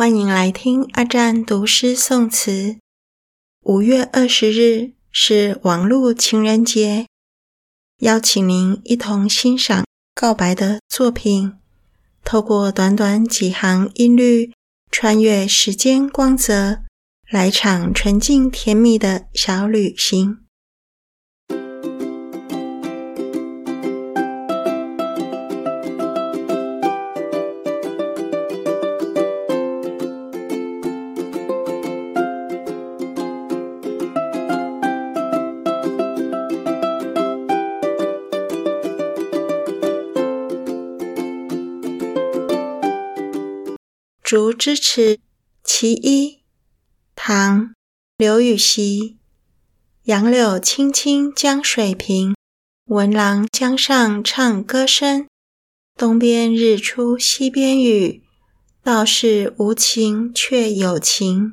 欢迎来听阿占读诗诵词。五月二十日是网络情人节，邀请您一同欣赏告白的作品，透过短短几行音律，穿越时间光泽，来场纯净甜蜜的小旅行。《竹枝词·其一》唐·刘禹锡。杨柳青青江水平，闻郎江上唱歌声。东边日出西边雨，道是无晴却有晴。《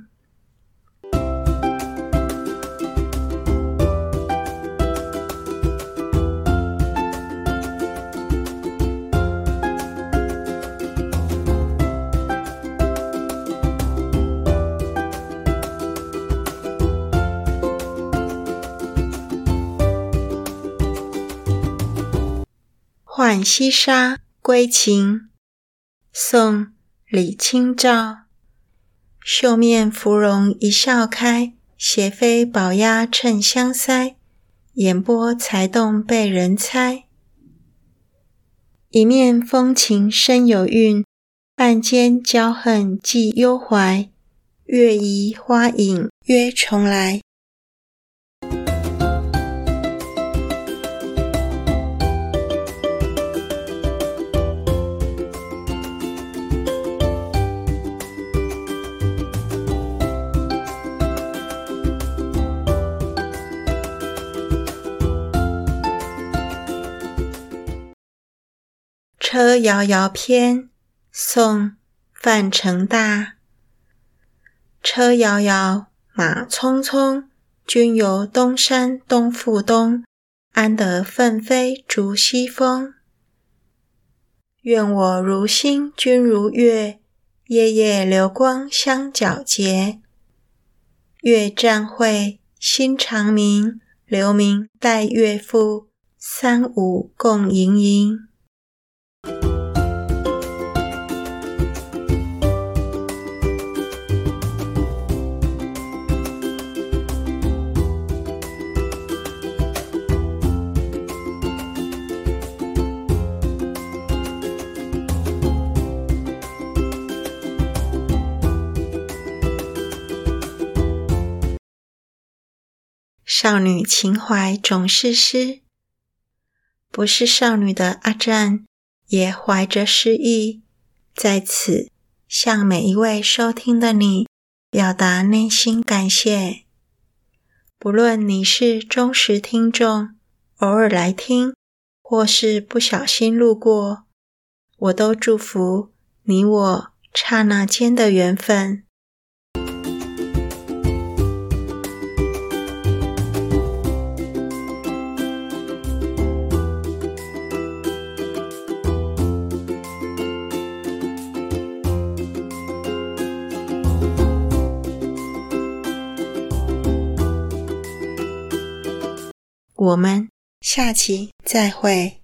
浣溪沙·归情》宋·李清照。袖面芙蓉一笑开，斜飞宝鸭衬香腮。眼波才动被人猜。一面风情深有韵，半间娇恨寄幽怀。月移花影约重来。《车遥遥篇》宋·范成大。车遥遥，马匆匆，君游东山东复东，安得奋飞逐西风？愿我如星君如月，夜夜流光相皎洁。月暂晦，星长明，留名待月复，三五共盈盈。少女情怀总是诗，不是少女的阿占也怀着诗意，在此向每一位收听的你表达内心感谢。不论你是忠实听众，偶尔来听，或是不小心路过，我都祝福你我刹那间的缘分。我们下期再会。